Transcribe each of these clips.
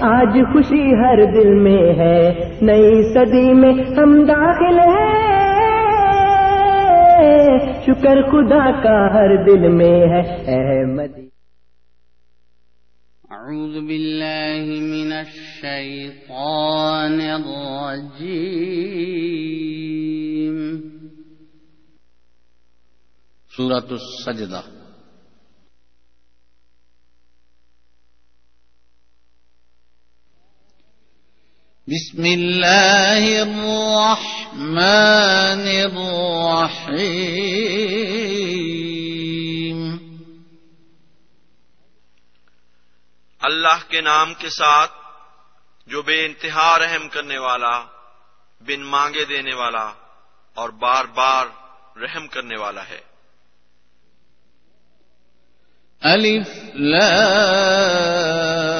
آج خوشی ہر دل میں ہے۔ نئی صدی میں ہم داخل ہیں۔ شکر خدا کا ہر دل میں ہے۔ احمدی أعوذ بالله من الشيطان الرجيم سورة السجدة بسم الله الرحمن الرحيم. اللہ کے نام کے ساتھ جو بے انتہا رحم کرنے والا بن مانگے دینے والا اور بار بار رحم کرنے والا ہے۔ ألف لام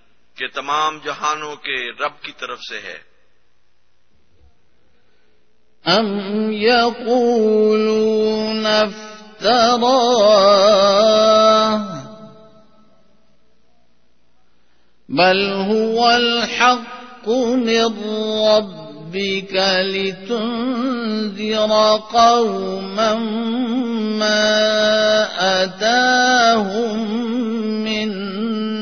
کہ تمام جہانوں کے رب کی طرف سے ہے۔ أم يقولون افتراه بل هو الحق من ربك لتنذر قوما ما أتاهم من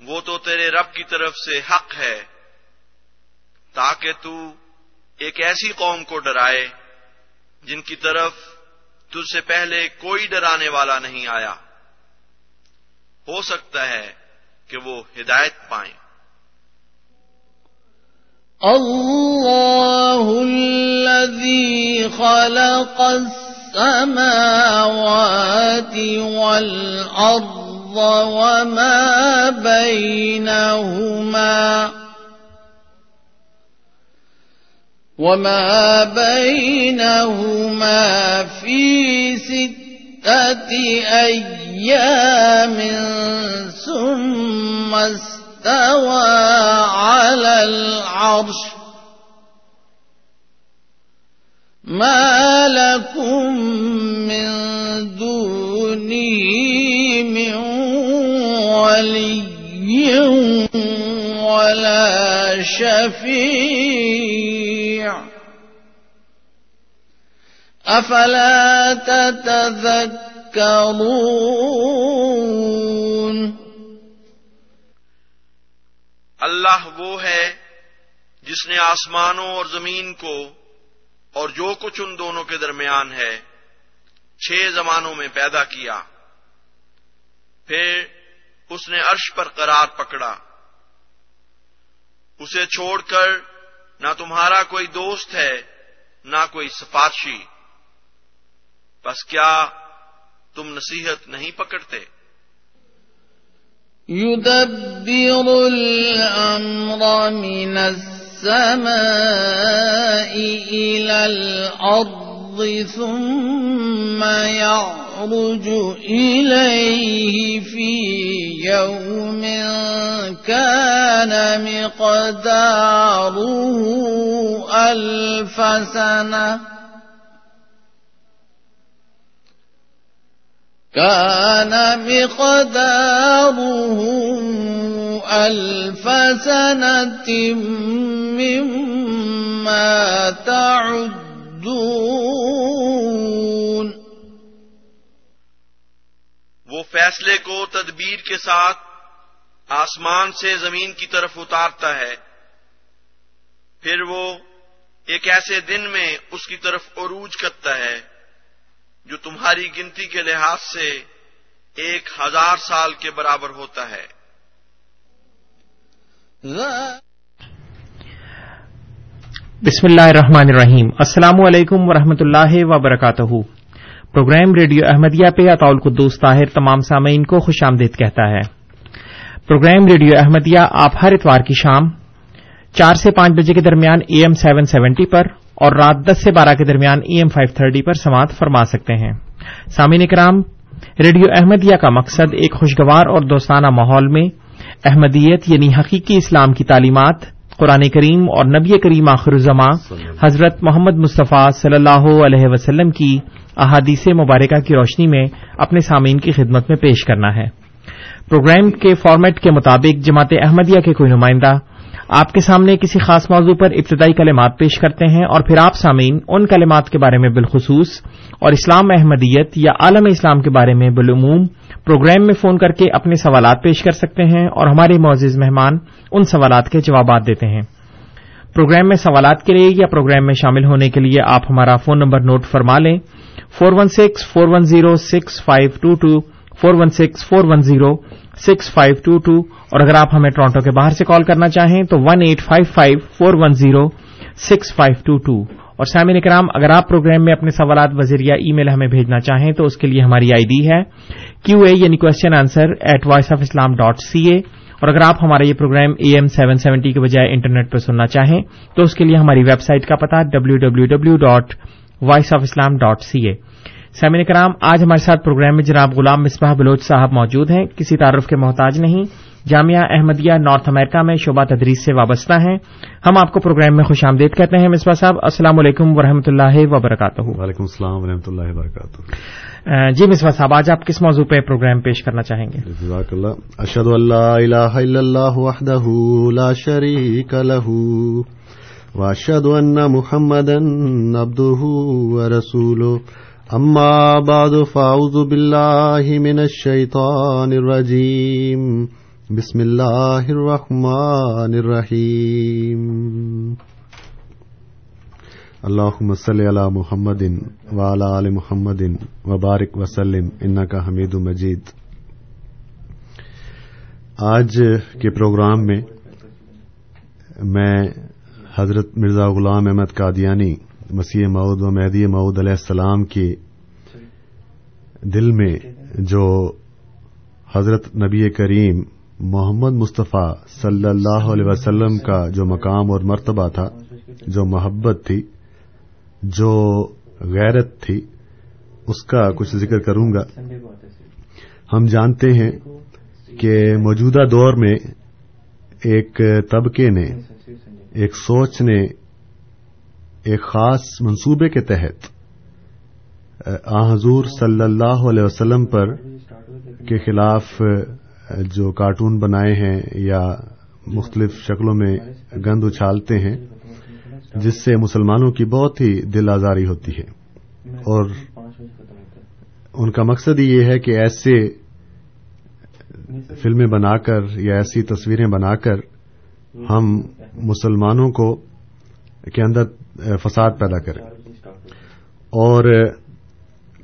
وہ تو تیرے رب کی طرف سے حق ہے، تاکہ تو ایک ایسی قوم کو ڈرائے جن کی طرف تجھ سے پہلے کوئی ڈرانے والا نہیں آیا۔ ہو سکتا ہے کہ وہ ہدایت پائیں۔ الله الذي خلق السماوات والأرض وما بينهما وما بينهما في ستة أيام ثم استوى على العرش ما لكم من دونه ولي ولا شفيع. أفلا تتذكرون؟ اللہ وہ ہے جس نے آسمانوں اور زمین کو اور جو کچھ ان دونوں کے درمیان ہے، چھ زمانوں میں پیدا کیا۔ پھر اس نے عرش پر قرار پکڑا۔ اسے چھوڑ کر نہ تمہارا کوئی دوست ہے، نہ کوئی سفارشی بس کیا تم نصیحت نہیں پکڑتے؟ يدبر الأمر من السماء إلى الأرض ثم يعرج إليه في يوم كان مقداره ألف سنة. كان مقداره ألف سنة مما تعد تعدون وہ فیصلے کو تدبیر کے ساتھ آسمان سے زمین کی طرف اتارتا ہے۔ پھر وہ ایک ایسے دن میں اس کی طرف عروج کرتا ہے جو تمہاری گنتی کے لحاظ سے ایک ہزار سال کے برابر ہوتا ہے۔ بسم اللہ الرحمن الرحیم۔ السلام علیکم ورحمۃ اللہ وبرکاتہ۔ پروگرام ریڈیو احمدیہ پہ اطول قدوس طاہر تمام سامعین کو خوش آمدید کہتا ہے۔ پروگرام ریڈیو احمدیہ آپ ہر اتوار کی شام چار سے پانچ بجے کے درمیان اے ایم سیون سیونٹی پر اور رات دس سے بارہ کے درمیان ای ایم فائیو تھرٹی پر سماعت فرما سکتے ہیں۔ سامعین کرام ریڈیو احمدیہ کا مقصد ایک خوشگوار اور دوستانہ ماحول میں احمدیت یعنی حقیقی اسلام کی تعلیمات قرآن کریم اور نبی کریم آخر الزماں حضرت محمد مصطفیٰ صلی اللہ علیہ وسلم کی احادیث مبارکہ کی روشنی میں اپنے سامعین کی خدمت میں پیش کرنا ہے۔ پروگرام کے فارمیٹ کے مطابق جماعت احمدیہ کے کوئی نمائندہ آپ کے سامنے کسی خاص موضوع پر ابتدائی کلمات پیش کرتے ہیں اور پھر آپ سامعین ان کلمات کے بارے میں بالخصوص اور اسلام احمدیت یا عالم اسلام کے بارے میں بالعموم پروگرام میں فون کر کے اپنے سوالات پیش کر سکتے ہیں اور ہمارے معزز مہمان ان سوالات کے جوابات دیتے ہیں۔ پروگرام میں سوالات کے لیے یا پروگرام میں شامل ہونے کے لیے آپ ہمارا فون نمبر نوٹ فرما لیں۔ Four one six, four one zero, six, five, two two four one six, four one zero, six five two two اور اگر آپ ہمیں ٹورانٹو کے باہر سے کال کرنا چاہیں تو one eight five five, four one zero, six five two two اور سامعین اکرام، اگر آپ پروگرام میں اپنے سوالات وزیر یا ای میل ہمیں بھیجنا چاہیں تو اس کے لیے ہماری آئی ڈی ہے کیو اے یعنی question answer at Voice of Islam dot C A اور اگر آپ ہمارا یہ programme A M seven seventy کے بجائے انٹرنیٹ پر سننا چاہیں تو اس کے لیے ہماری ویب سائٹ کا پتا W W W dot Voice of Islam dot C A سیمین کرام آج ہمارے ساتھ پروگرام میں جناب غلام مصباح بلوچ صاحب موجود ہیں۔ کسی تعارف کے محتاج نہیں۔ جامعہ احمدیہ نارتھ امریکہ میں شعبہ تدریس سے وابستہ ہیں۔ ہم آپ کو پروگرام میں خوش آمدید کہتے ہیں۔ مصباح صاحب السلام علیکم و رحمۃ اللہ وبرکاتہ۔ وعلیکم السلام و رحمۃ اللہ وبرکاتہ۔ جی مصباح صاحب آج آپ کس موضوع پہ پروگرام پیش کرنا چاہیں گے؟ جزاک اللہ۔ اشد اللہ الہ الا اللہ وحدہ لا شریک له واشهد ان محمدا عبده ورسوله اما بعد فاعوذ بالله من الشيطان الرجيم. بسم الله الرحمن الرحيم. اللهم صل على محمد وعلى ال محمد وبارك وسلم. انك حميد مجيد. آج کے پروگرام میں میں حضرت مرزا غلام احمد قادیانی، مسیح معود و مہدی معود علیہ السلام کے دل میں جو حضرت نبی کریم محمد مصطفیٰ صلی اللہ علیہ وسلم کا جو مقام اور مرتبہ تھا، جو محبت تھی، جو غیرت تھی، اس کا کچھ ذکر کروں گا۔ ہم جانتے ہیں کہ موجودہ دور میں ایک طبقے نے، ایک سوچ نے، ایک خاص منصوبے کے تحت آ، حضور صلی اللہ علیہ وسلم پر کے خلاف جو کارٹون بنائے ہیں یا مختلف شکلوں میں گند اچھالتے ہیں، جس سے مسلمانوں کی بہت ہی دل آزاری ہوتی ہے۔ اور ان کا مقصد یہ ہے کہ ایسے فلمیں بنا کر یا ایسی تصویریں بنا کر ہم مسلمانوں کو کے اندر فساد پیدا کریں۔ اور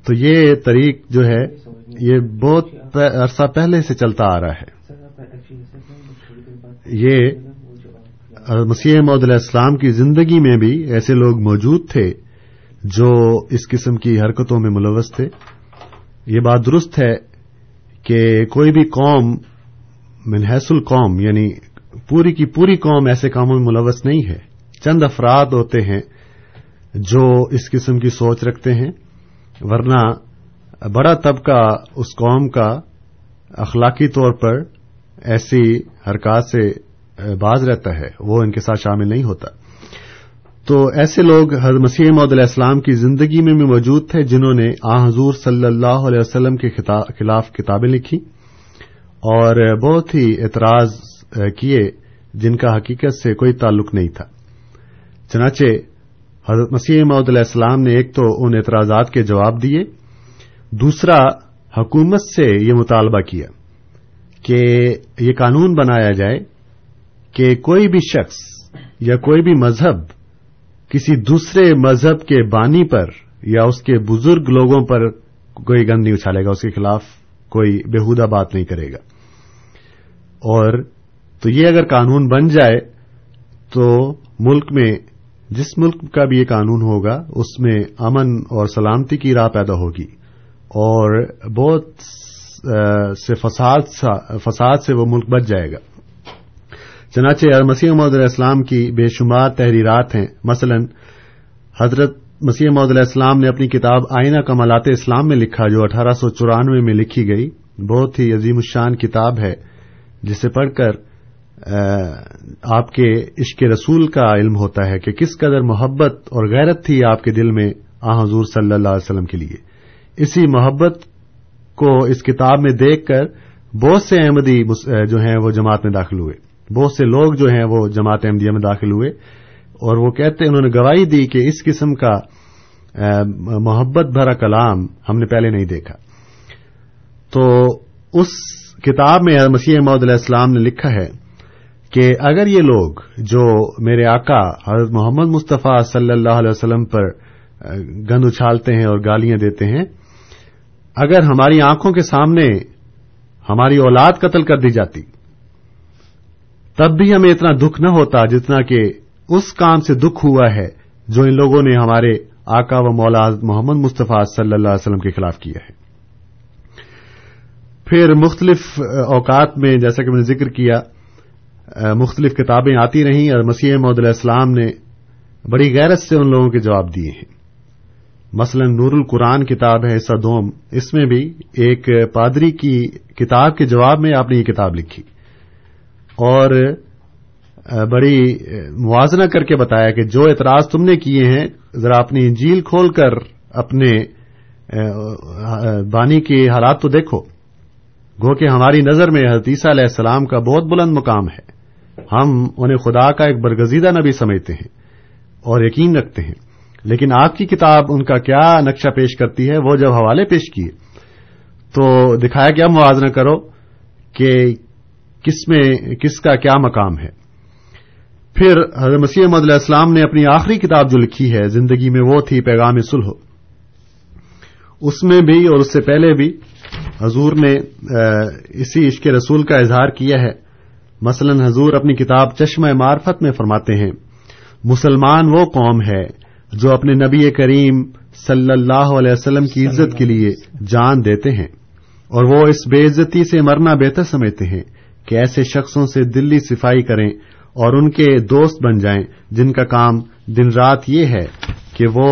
تو یہ طریق جو ہے، یہ بہت عرصہ پہلے سے چلتا آ رہا ہے۔ یہ مسیح محمد علیہ السلام کی زندگی میں بھی ایسے لوگ موجود تھے جو اس قسم کی حرکتوں میں ملوث تھے۔ یہ بات درست ہے کہ کوئی بھی قوم منحص القوم یعنی پوری کی پوری قوم ایسے کاموں میں ملوث نہیں ہے۔ چند افراد ہوتے ہیں جو اس قسم کی سوچ رکھتے ہیں۔ ورنہ بڑا طبقہ اس قوم کا اخلاقی طور پر ایسی حرکات سے باز رہتا ہے، وہ ان کے ساتھ شامل نہیں ہوتا۔ تو ایسے لوگ حضرت مسیح محدود علیہ السلام کی زندگی میں بھی موجود تھے جنہوں نے آ حضور صلی اللہ علیہ وسلم کے خلاف کتابیں لکھی اور بہت ہی اعتراض کیے جن کا حقیقت سے کوئی تعلق نہیں تھا۔ چنانچہ حضرت مسیح محدود علیہ السلام نے ایک تو ان اعتراضات کے جواب دیے، دوسرا، حکومت سے یہ مطالبہ کیا کہ یہ قانون بنایا جائے کہ کوئی بھی شخص یا کوئی بھی مذہب کسی دوسرے مذہب کے بانی پر یا اس کے بزرگ لوگوں پر کوئی گند نہیں اچھالے گا، اس کے خلاف کوئی بےحودہ بات نہیں کرے گا۔ اور تو یہ اگر قانون بن جائے تو ملک میں جس ملک کا بھی یہ قانون ہوگا، اس میں امن اور سلامتی کی راہ پیدا ہوگی۔ اور بہت سے فساد سے وہ ملک بچ جائے گا۔ چنانچہ مسیح محمد علیہ السلام کی بے شمار تحریرات ہیں۔ مثلا، حضرت مسیح محمد علیہ السلام نے اپنی کتاب آئینہ کمالات اسلام میں لکھا، جو اٹھارہ سو چورانوے میں لکھی گئی۔ بہت ہی عظیم الشان کتاب ہے، جسے پڑھ کر آپ کے عشق رسول کا علم ہوتا ہے کہ کس قدر محبت اور غیرت تھی آپ کے دل میں آ، حضور صلی اللہ علیہ وسلم کے لیے۔ اسی محبت کو اس کتاب میں دیکھ کر بہت سے احمدی جو ہیں وہ جماعت میں داخل ہوئے۔ بہت سے لوگ جو ہیں وہ جماعت احمدیہ میں داخل ہوئے۔ اور وہ کہتے انہوں نے گواہی دی کہ اس قسم کا محبت بھرا کلام ہم نے پہلے نہیں دیکھا۔ تو اس کتاب میں مسیح محمد علیہ السلام نے لکھا ہے کہ اگر یہ لوگ جو میرے آقا حضرت محمد مصطفیٰ صلی اللہ علیہ وسلم پر گند اچھالتے ہیں اور گالیاں دیتے ہیں، اگر ہماری آنکھوں کے سامنے ہماری اولاد قتل کر دی جاتی، تب بھی ہمیں اتنا دکھ نہ ہوتا جتنا کہ اس کام سے دکھ ہوا ہے جو ان لوگوں نے ہمارے آقا و مولا محمد مصطفیٰ صلی اللہ علیہ وسلم کے خلاف کیا ہے۔ پھر مختلف اوقات میں جیسا کہ میں نے ذکر کیا مختلف کتابیں آتی رہیں اور مسیح محدود علیہ السلام نے بڑی غیرت سے ان لوگوں کے جواب دیے ہیں۔ مثلا نور القرآن کتاب ہے ایسا دوم اس میں بھی ایک پادری کی کتاب کے جواب میں آپ نے یہ کتاب لکھی۔ اور بڑی موازنہ کر کے بتایا کہ جو اعتراض تم نے کیے ہیں، ذرا اپنی انجیل کھول کر اپنے بانی کے حالات تو دیکھو۔ گو کہ ہماری نظر میں حدیثہ علیہ السلام کا بہت بلند مقام ہے۔ ہم انہیں خدا کا ایک برگزیدہ نبی سمجھتے ہیں اور یقین رکھتے ہیں۔ لیکن آپ کی کتاب ان کا کیا نقشہ پیش کرتی ہے؟ وہ جب حوالے پیش کیے، تو دکھایا کیا موازنہ کرو کہ کس میں، کس کا کیا مقام ہے۔ پھر حضرت مسیح محمد علیہ السلام نے اپنی آخری کتاب جو لکھی ہے، زندگی میں وہ تھی پیغام سلح اس میں بھی اور اس سے پہلے بھی حضور نے اسی عشق رسول کا اظہار کیا ہے۔ مثلا حضور اپنی کتاب چشمہ معرفت میں فرماتے ہیں، مسلمان وہ قوم ہے جو اپنے نبی کریم صلی اللہ علیہ وسلم کی عزت کے لیے جان دیتے ہیں، اور وہ اس بے عزتی سے مرنا بہتر سمجھتے ہیں کہ ایسے شخصوں سے دلی صفائی کریں اور ان کے دوست بن جائیں جن کا کام دن رات یہ ہے کہ وہ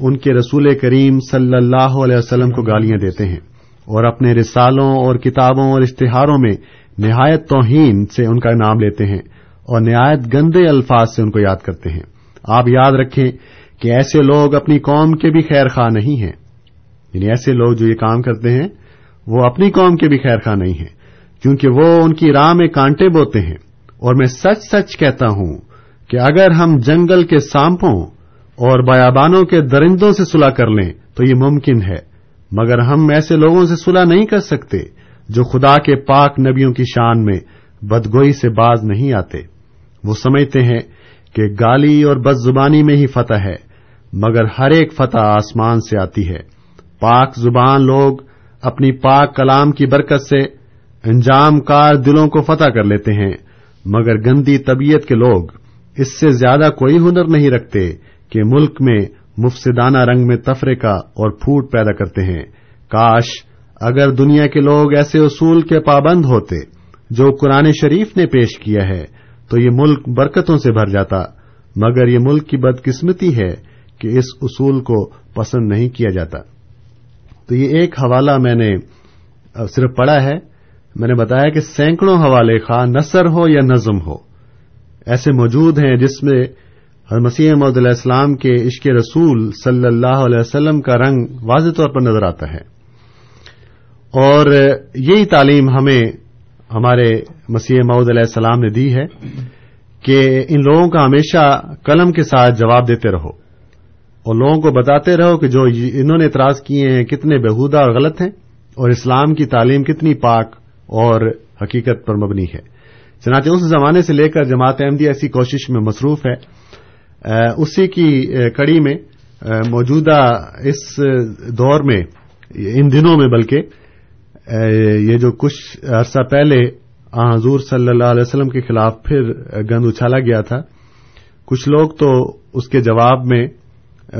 ان کے رسول کریم صلی اللہ علیہ وسلم کو گالیاں دیتے ہیں، اور اپنے رسالوں اور کتابوں اور اشتہاروں میں نہایت توہین سے ان کا نام لیتے ہیں اور نہایت گندے الفاظ سے ان کو یاد کرتے ہیں۔ آپ یاد رکھیں کہ ایسے لوگ اپنی قوم کے بھی خیر خواہ نہیں ہیں۔ یعنی ایسے لوگ جو یہ کام کرتے ہیں، وہ اپنی قوم کے بھی خیر خواہ نہیں ہیں۔ کیونکہ وہ ان کی راہ میں کانٹے بوتے ہیں۔ اور میں سچ سچ کہتا ہوں کہ اگر ہم جنگل کے سانپوں اور بیابانوں کے درندوں سے صلح کر لیں، تو یہ ممکن ہے۔ مگر ہم ایسے لوگوں سے صلح نہیں کر سکتے۔ جو خدا کے پاک نبیوں کی شان میں بدگوئی سے باز نہیں آتے، وہ سمجھتے ہیں کہ گالی اور بد زبانی میں ہی فتح ہے، مگر ہر ایک فتح آسمان سے آتی ہے۔ پاک زبان لوگ اپنی پاک کلام کی برکت سے انجام کار دلوں کو فتح کر لیتے ہیں، مگر گندی طبیعت کے لوگ اس سے زیادہ کوئی ہنر نہیں رکھتے کہ ملک میں مفسدانہ رنگ میں تفریقہ اور پھوٹ پیدا کرتے ہیں۔ کاش اگر دنیا کے لوگ ایسے اصول کے پابند ہوتے جو قرآن شریف نے پیش کیا ہے، تو یہ ملک برکتوں سے بھر جاتا، مگر یہ ملک کی بدقسمتی ہے کہ اس اصول کو پسند نہیں کیا جاتا۔ تو یہ ایک حوالہ میں نے صرف پڑھا ہے۔ میں نے بتایا کہ سینکڑوں حوالے خواہ نثر ہو یا نظم ہو، ایسے موجود ہیں جس میں مسیح محمد علیہ السلام کے عشق رسول صلی اللہ علیہ وسلم کا رنگ واضح طور پر نظر آتا ہے۔ اور یہی تعلیم ہمیں ہمارے مسیح محمد علیہ السلام نے دی ہے کہ ان لوگوں کا ہمیشہ قلم کے ساتھ جواب دیتے رہو اور لوگوں کو بتاتے رہو کہ جو انہوں نے اعتراض کیے ہیں کتنے بہودہ اور غلط ہیں اور اسلام کی تعلیم کتنی پاک اور حقیقت پر مبنی ہے۔ چنانچہ اس زمانے سے لے کر جماعت احمدیہ ایسی کوشش میں مصروف ہے۔ اسی کی کڑی میں موجودہ اس دور میں، ان دنوں میں بلکہ یہ جو کچھ عرصہ پہلے حضور صلی اللہ علیہ وسلم کے خلاف پھر گند اچھالا گیا تھا، کچھ لوگ تو اس کے جواب میں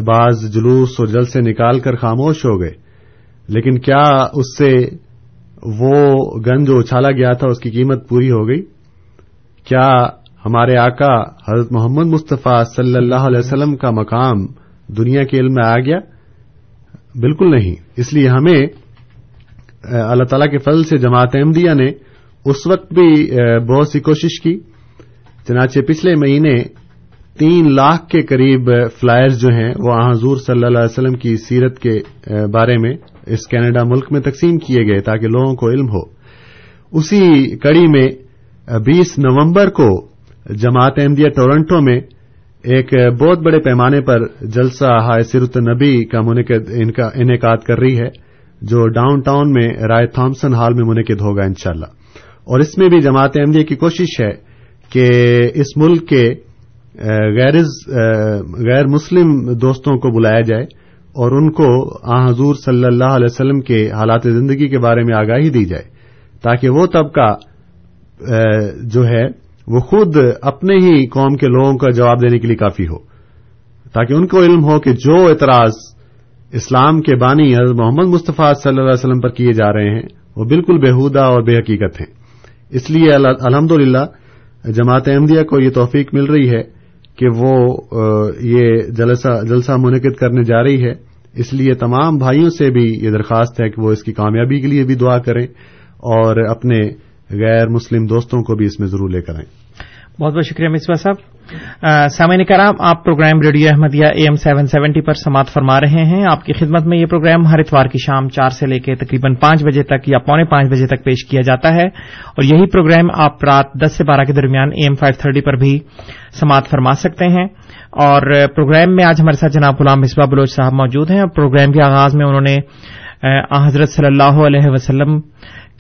بعض جلوس اور جل سے نکال کر خاموش ہو گئے، لیکن کیا اس سے وہ گن جو اچھالا گیا تھا اس کی قیمت پوری ہو گئی؟ کیا ہمارے آقا حضرت محمد مصطفیٰ صلی اللہ علیہ وسلم کا مقام دنیا کے علم میں آ گیا؟ بالکل نہیں، اس لیے ہمیں اللہ تعالی کے فضل سے جماعت احمدیہ نے اس وقت بھی بہت سی کوشش کی۔ چنانچہ پچھلے مہینے تین لاکھ کے قریب فلائرز جو ہیں، وہ حضور صلی اللہ علیہ وسلم کی سیرت کے بارے میں اس کینیڈا ملک میں تقسیم کیے گئے تاکہ لوگوں کو علم ہو۔ اسی کڑی میں بیس نومبر کو جماعت احمدیہ ٹورنٹو میں ایک بہت بڑے پیمانے پر جلسہ ہائے سیرت نبی کا انعقاد کر رہی ہے۔ جو ڈاؤن ٹاؤن میں رائے تھامسن ہال میں منعقد ہوگا انشاءاللہ۔ اور اس میں بھی جماعت احمدیہ کی کوشش ہے کہ اس ملک کے غیر مسلم دوستوں کو بلایا جائے اور ان کو آ، حضور صلی اللہ علیہ وسلم کے حالات زندگی کے بارے میں آگاہی دی جائے تاکہ وہ طبقہ جو ہے، وہ خود اپنے ہی قوم کے لوگوں کا جواب دینے کے لیے کافی ہو تاکہ ان کو علم ہو کہ جو اعتراض اسلام کے بانی حضرت محمد مصطفیٰ صلی اللہ علیہ وسلم پر کیے جا رہے ہیں، وہ بالکل بےحودہ اور بے حقیقت ہیں۔ اس لیے الحمد جماعت احمدیہ کو یہ توفیق مل رہی ہے کہ وہ یہ جلسہ منعقد کرنے جا رہی ہے۔ اس لیے تمام بھائیوں سے بھی یہ درخواست ہے کہ وہ اس کی کامیابی کے لیے بھی دعا کریں اور اپنے غیر مسلم دوستوں کو بھی اس میں ضرور لے کر آئیں۔ بہت بہت شکریہ، مصباح صاحب۔ سامعین کرام، آپ programme radio Ahmadiyya AM seven seventy seventy پر سماعت فرما رہے ہیں۔ آپ کی خدمت میں یہ پروگرام ہر اتوار کی شام چار سے لے کے تقریباً پانچ بجے تک یا پونے پانچ بجے تک پیش کیا جاتا ہے۔ اور یہی پروگرام آپ رات دس سے بارہ کے درمیان اے ایم فائیو تھرٹی پر بھی سماعت فرما سکتے ہیں۔ اور پروگرام میں آج ہمارے ساتھ جناب غلام مصباح بلوچ صاحب موجود ہیں۔ اور پروگرام کے آغاز میں انہوں نے حضرت صلی اللہ علیہ وسلم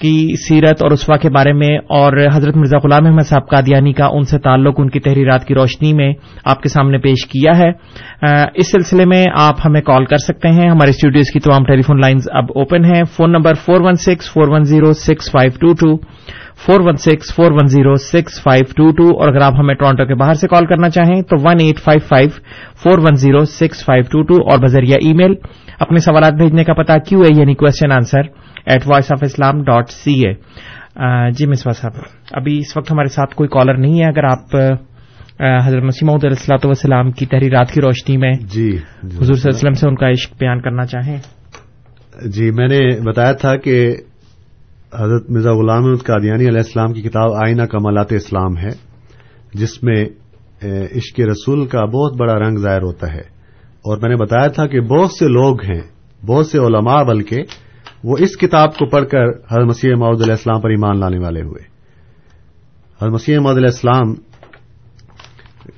کی سیرت اور اسوا کے بارے میں اور حضرت مرزا غلام احمد صاحب قادیانی کا ان سے تعلق، ان کی تحریرات کی روشنی میں آپ کے سامنے پیش کیا ہے۔ اس سلسلے میں آپ ہمیں کال کر سکتے ہیں۔ ہمارے اسٹوڈیوز کی تمام ٹیلی فون لائنز اب اوپن ہیں۔ Phone number four one six four one zero six five two two four one six four one zero six five two two اور اگر آپ ہمیں ٹورانٹو کے باہر سے کال کرنا چاہیں تو one eight five five four one zero six five two two اور بذریعہ ای میل اپنے سوالات بھیجنے کا پتا کیوں ہے یعنی question answer at Voice of Islam dot C A جی مسوا صاحب ابھی اس وقت ہمارے ساتھ کوئی کالر نہیں ہے اگر آپ حضرت مسیم السلاۃ وسلام کی تحریرات کی روشنی میں جی حضور صلی اللہ علیہ وسلم سے ان کا عشق بیان کرنا چاہیں۔ جی میں نے بتایا تھا کہ حضرت مرزا غلام قادیانی علیہ السلام کی کتاب آئینہ کمالات اسلام ہے جس میں عشق رسول کا بہت بڑا رنگ ظاہر ہوتا ہے۔ اور میں نے بتایا تھا کہ بہت سے لوگ ہیں بہت سے علماء بلکہ وہ اس کتاب کو پڑھ کر حضرت مسیح محدود علیہ السلام پر ایمان لانے والے ہوئے۔ حضرت مسیح محدود علیہ السلام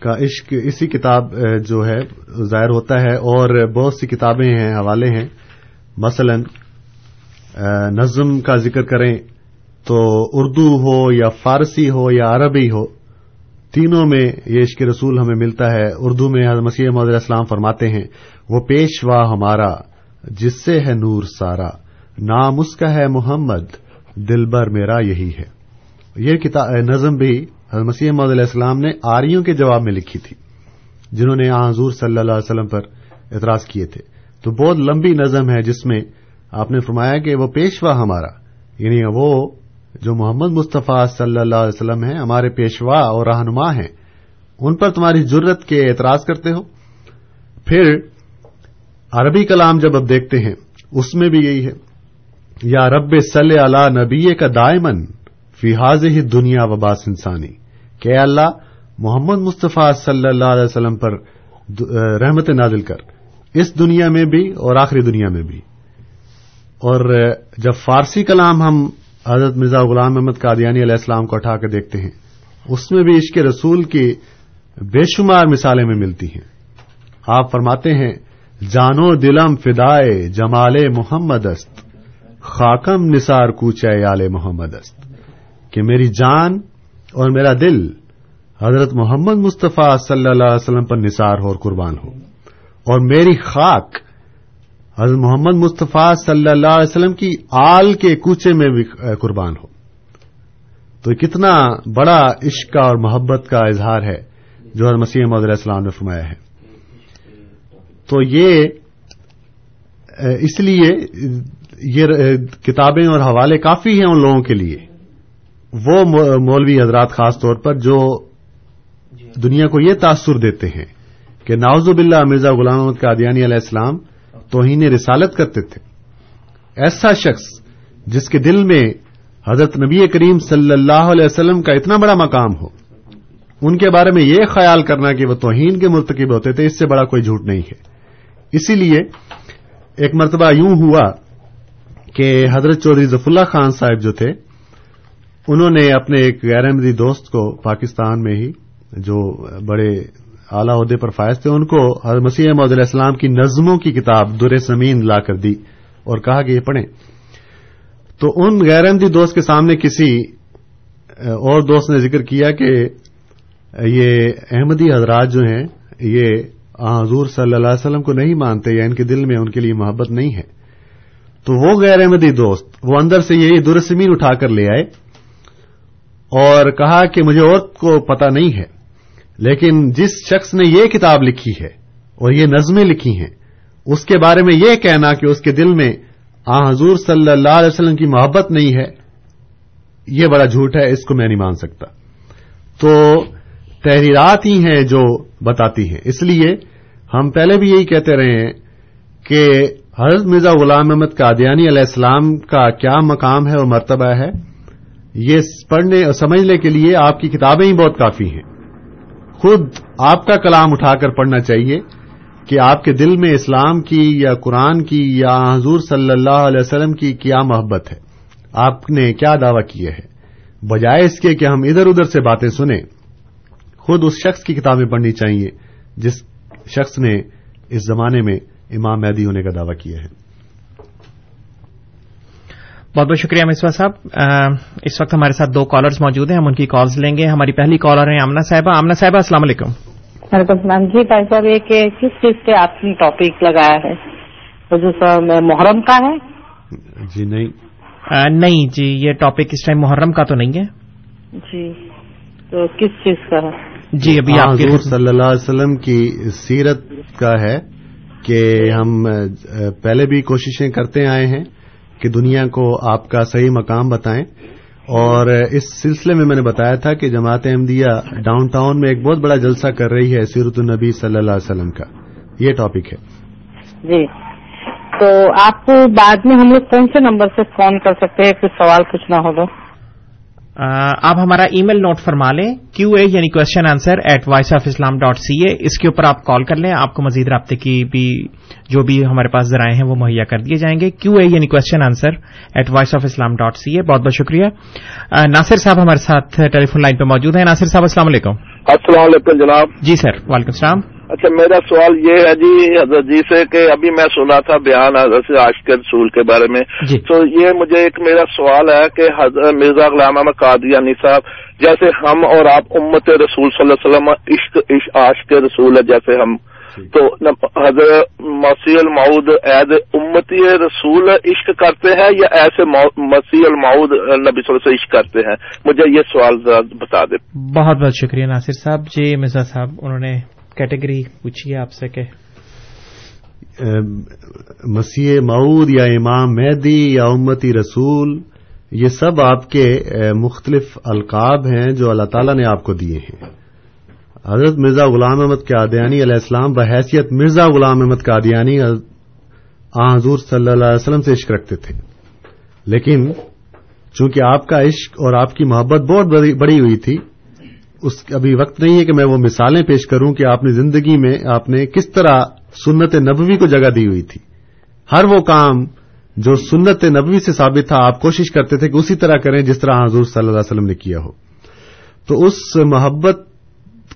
کا عشق اسی کتاب جو ہے، ظاہر ہوتا ہے اور بہت سی کتابیں ہیں، حوالے ہیں۔ مثلا نظم کا ذکر کریں تو اردو ہو یا فارسی ہو یا عربی ہو، تینوں میں یہ عشق رسول ہمیں ملتا ہے۔ اردو میں حضرت مسیح محدود علیہ السلام فرماتے ہیں، وہ پیشوا ہمارا، جس سے ہے نور سارا۔ نام اس کا ہے محمد، دلبر میرا یہی ہے۔ یہ کتاب نظم بھی حضرت مسیح محمد علیہ السلام نے آریوں کے جواب میں لکھی تھی، جنہوں نے حضور صلی اللہ علیہ وسلم پر اعتراض کیے تھے۔ تو بہت لمبی نظم ہے جس میں آپ نے فرمایا کہ وہ پیشوا ہمارا یعنی وہ جو محمد مصطفیٰ صلی اللہ علیہ وسلم ہیں، ہمارے پیشوا اور رہنما ہیں۔ ان پر تمہاری جرت کے اعتراض کرتے ہو۔ پھر عربی کلام جب اب دیکھتے ہیں، اس میں بھی یہی ہے۔ یا رب صلی اللہ نبی کا دائمن فی حاض ہی دنیا وباس انسانی۔ کہ اللہ، محمد مصطفیٰ صلی اللہ علیہ وسلم پر رحمت نازل کر۔ اس دنیا میں بھی اور آخری دنیا میں بھی۔ اور جب فارسی کلام ہم حضرت مرزا غلام محمد قادیانی علیہ السلام کو اٹھا کے دیکھتے ہیں، اس میں بھی عشق رسول کی بے شمار مثالیں میں ملتی ہیں۔ آپ فرماتے ہیں، جانو دلم فدائے جمال محمد است۔ خاکم نثار کوچے یال محمد است، کہ میری جان اور میرا دل حضرت محمد مصطفیٰ صلی اللہ علیہ وسلم پر نثار ہو اور قربان ہو۔ اور میری خاک حضرت محمد مصطفیٰ صلی اللہ علیہ وسلم کی آل کے کوچے میں بھی قربان ہو۔ تو کتنا بڑا عشق اور محبت کا اظہار ہے جو حضرت مسیح محمد علیہ السلام نے فرمایا ہے۔ تو یہ اس لیے یہ کتابیں اور حوالے کافی ہیں ان لوگوں کے لیے۔ وہ مولوی حضرات خاص طور پر جو دنیا کو یہ تاثر دیتے ہیں کہ ناوز باللہ مرزا غلام محمد قادیانی علیہ السلام توہین رسالت کرتے تھے۔ ایسا شخص جس کے دل میں حضرت نبی کریم صلی اللہ علیہ وسلم کا اتنا بڑا مقام ہو، ان کے بارے میں یہ خیال کرنا کہ وہ توہین کے مرتکب ہوتے تھے، اس سے بڑا کوئی جھوٹ نہیں ہے۔ اسی لیے ایک مرتبہ یوں ہوا کہ حضرت چودھری ظف اللہ خان صاحب جو تھے، انہوں نے اپنے ایک غیر احمدی دوست کو پاکستان میں ہی، جو بڑے اعلی عہدے پر فائز تھے، ان کو حضرت مسیح محدود علیہ السلام کی نظموں کی کتاب در زمین لا کر دی اور کہا کہ یہ پڑھیں۔ تو ان غیر احمدی دوست کے سامنے کسی اور دوست نے ذکر کیا کہ یہ احمدی حضرات جو ہیں، یہ حضور صلی اللہ علیہ وسلم کو نہیں مانتے یا ان کے دل میں ان کے لیے محبت نہیں ہے۔ تو وہ غیر احمدی دوست، وہ اندر سے یہی درسمین اٹھا کر لے آئے اور کہا کہ مجھے اور کو پتا نہیں ہے، لیکن جس شخص نے یہ کتاب لکھی ہے اور یہ نظمیں لکھی ہیں، اس کے بارے میں یہ کہنا کہ اس کے دل میں آ حضور صلی اللہ علیہ وسلم کی محبت نہیں ہے، یہ بڑا جھوٹ ہے، اس کو میں نہیں مان سکتا۔ تو تحریرات ہی ہیں جو بتاتی ہیں۔ اس لیے ہم پہلے بھی یہی کہتے رہے ہیں کہ حضرت مرزا غلام احمد قادیانی علیہ السلام کا کیا مقام ہے اور مرتبہ ہے؟ یہ پڑھنے اور سمجھنے کے لیے آپ کی کتابیں ہی بہت کافی ہیں۔ خود آپ کا کلام اٹھا کر پڑھنا چاہیے کہ آپ کے دل میں اسلام کی یا قرآن کی یا حضور صلی اللہ علیہ وسلم کی کیا محبت ہے؟ آپ نے کیا دعوی کیا ہے؟ بجائے اس کے کہ ہم ادھر ادھر سے باتیں سنیں۔ خود اس شخص کی کتابیں پڑھنی چاہیے جس شخص نے اس زمانے میں امام مہدی ہونے کا دعوی کیا ہے بہت بہت شکریہ مسوا صاحب۔ اس وقت ہمارے ساتھ دو کالرز موجود ہیں ہم ان کی کالز لیں گے۔ ہماری پہلی کالر ہیں آمنا صاحبہ۔ آمنا صاحبہ السلام علیکم۔ وعلیکم السلام۔ جی بھائی صاحب یہ کہ کس چیز سے آپ نے ٹاپک لگایا ہے؟ محرم کا ہے؟ جی نہیں۔ نہیں جی یہ ٹاپک اس ٹائم محرم کا تو نہیں ہے۔ جی تو کس چیز کا ہے؟ جی ابھی آپ حضور صلی اللہ علیہ وسلم کی سیرت کا ہے۔ کہ ہم پہلے بھی کوششیں کرتے آئے ہیں کہ دنیا کو آپ کا صحیح مقام بتائیں۔ اور اس سلسلے میں میں نے بتایا تھا کہ جماعت احمدیہ ڈاؤن ٹاؤن میں ایک بہت بڑا جلسہ کر رہی ہے سیرت النبی صلی اللہ علیہ وسلم کا۔ یہ ٹاپک ہے۔ جی۔ تو آپ کو بعد میں ہم لوگ کون سے نمبر سے فون کر سکتے ہیں؟ کچھ سوال پوچھنا ہو تو۔ آپ ہمارا ای میل نوٹ فرما لیں کیو اے یعنی question answer at Voice of Islam dot C A اس کے اوپر آپ کال کر لیں آپ کو مزید رابطے کی بھی جو بھی ہمارے پاس ذرائع ہیں وہ مہیا کر دیے جائیں گے۔ کیو اے یعنی question answer at Voice of Islam dot C A بہت بہت شکریہ۔ ناصر صاحب ہمارے ساتھ ٹیلی فون لائن پہ موجود ہیں۔ ناصر صاحب السلام علیکم۔ السلام علیکم جناب۔ جی سر وعلیکم السلام۔ اچھا میرا سوال یہ ہے جی حضرت جی سے کہ ابھی میں سنا تھا بیان حضرت عاشق رسول کے بارے میں۔ جی۔ تو یہ مجھے ایک میرا سوال ہے کہ حضرت مرزا غلام احمد قادیانی صاحب جیسے ہم اور آپ امت رسول صلی اللہ علیہ وسلم عشق عشق عاشق رسول ہے جیسے ہم۔ تو حضرت مسیح المعود ایز امتی رسول عشق کرتے ہیں یا ایسے مسیح المعود نبی صلی اللہ علیہ وسلم عشق کرتے ہیں؟ مجھے یہ سوال بتا دیں بہت بہت شکریہ ناصر صاحب۔ جی مرزا صاحب انہوں نے کیٹیگری پوچھی آپ سے کہ مسیح معود یا امام مہدی یا امتی رسول، یہ سب آپ کے مختلف القاب ہیں جو اللہ تعالیٰ نے آپ کو دیے ہیں۔ حضرت مرزا غلام احمد قادیانی علیہ السلام بحیثیت مرزا غلام احمد قادیانی حضور صلی اللہ علیہ وسلم سے عشق رکھتے تھے۔ لیکن چونکہ آپ کا عشق اور آپ کی محبت بہت بڑی ہوئی تھی اس ابھی وقت نہیں ہے کہ میں وہ مثالیں پیش کروں کہ آپ نے زندگی میں آپ نے کس طرح سنت نبوی کو جگہ دی ہوئی تھی۔ ہر وہ کام جو سنت نبوی سے ثابت تھا، آپ کوشش کرتے تھے کہ اسی طرح کریں جس طرح حضور صلی اللہ علیہ وسلم نے کیا ہو۔ تو اس محبت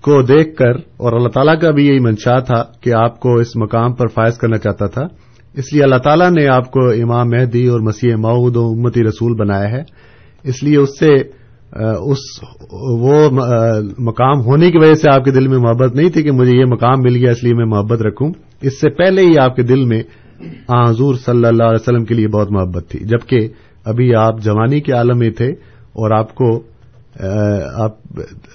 کو دیکھ کر اور اللہ تعالیٰ کا بھی یہی منشا تھا کہ آپ کو اس مقام پر فائز کرنا چاہتا تھا۔ اس لیے اللہ تعالیٰ نے آپ کو امام مہدی اور مسیح معود و امتی رسول بنایا ہے۔ اس لیے اس سے اس، وہ مقام ہونے کی وجہ سے آپ کے دل میں محبت نہیں تھی کہ مجھے یہ مقام مل گیا، اس لیے میں محبت رکھوں۔ اس سے پہلے ہی آپ کے دل میں حضور صلی اللہ علیہ وسلم کے لیے بہت محبت تھی۔ جبکہ ابھی آپ جوانی کے عالم میں تھے اور آپ کو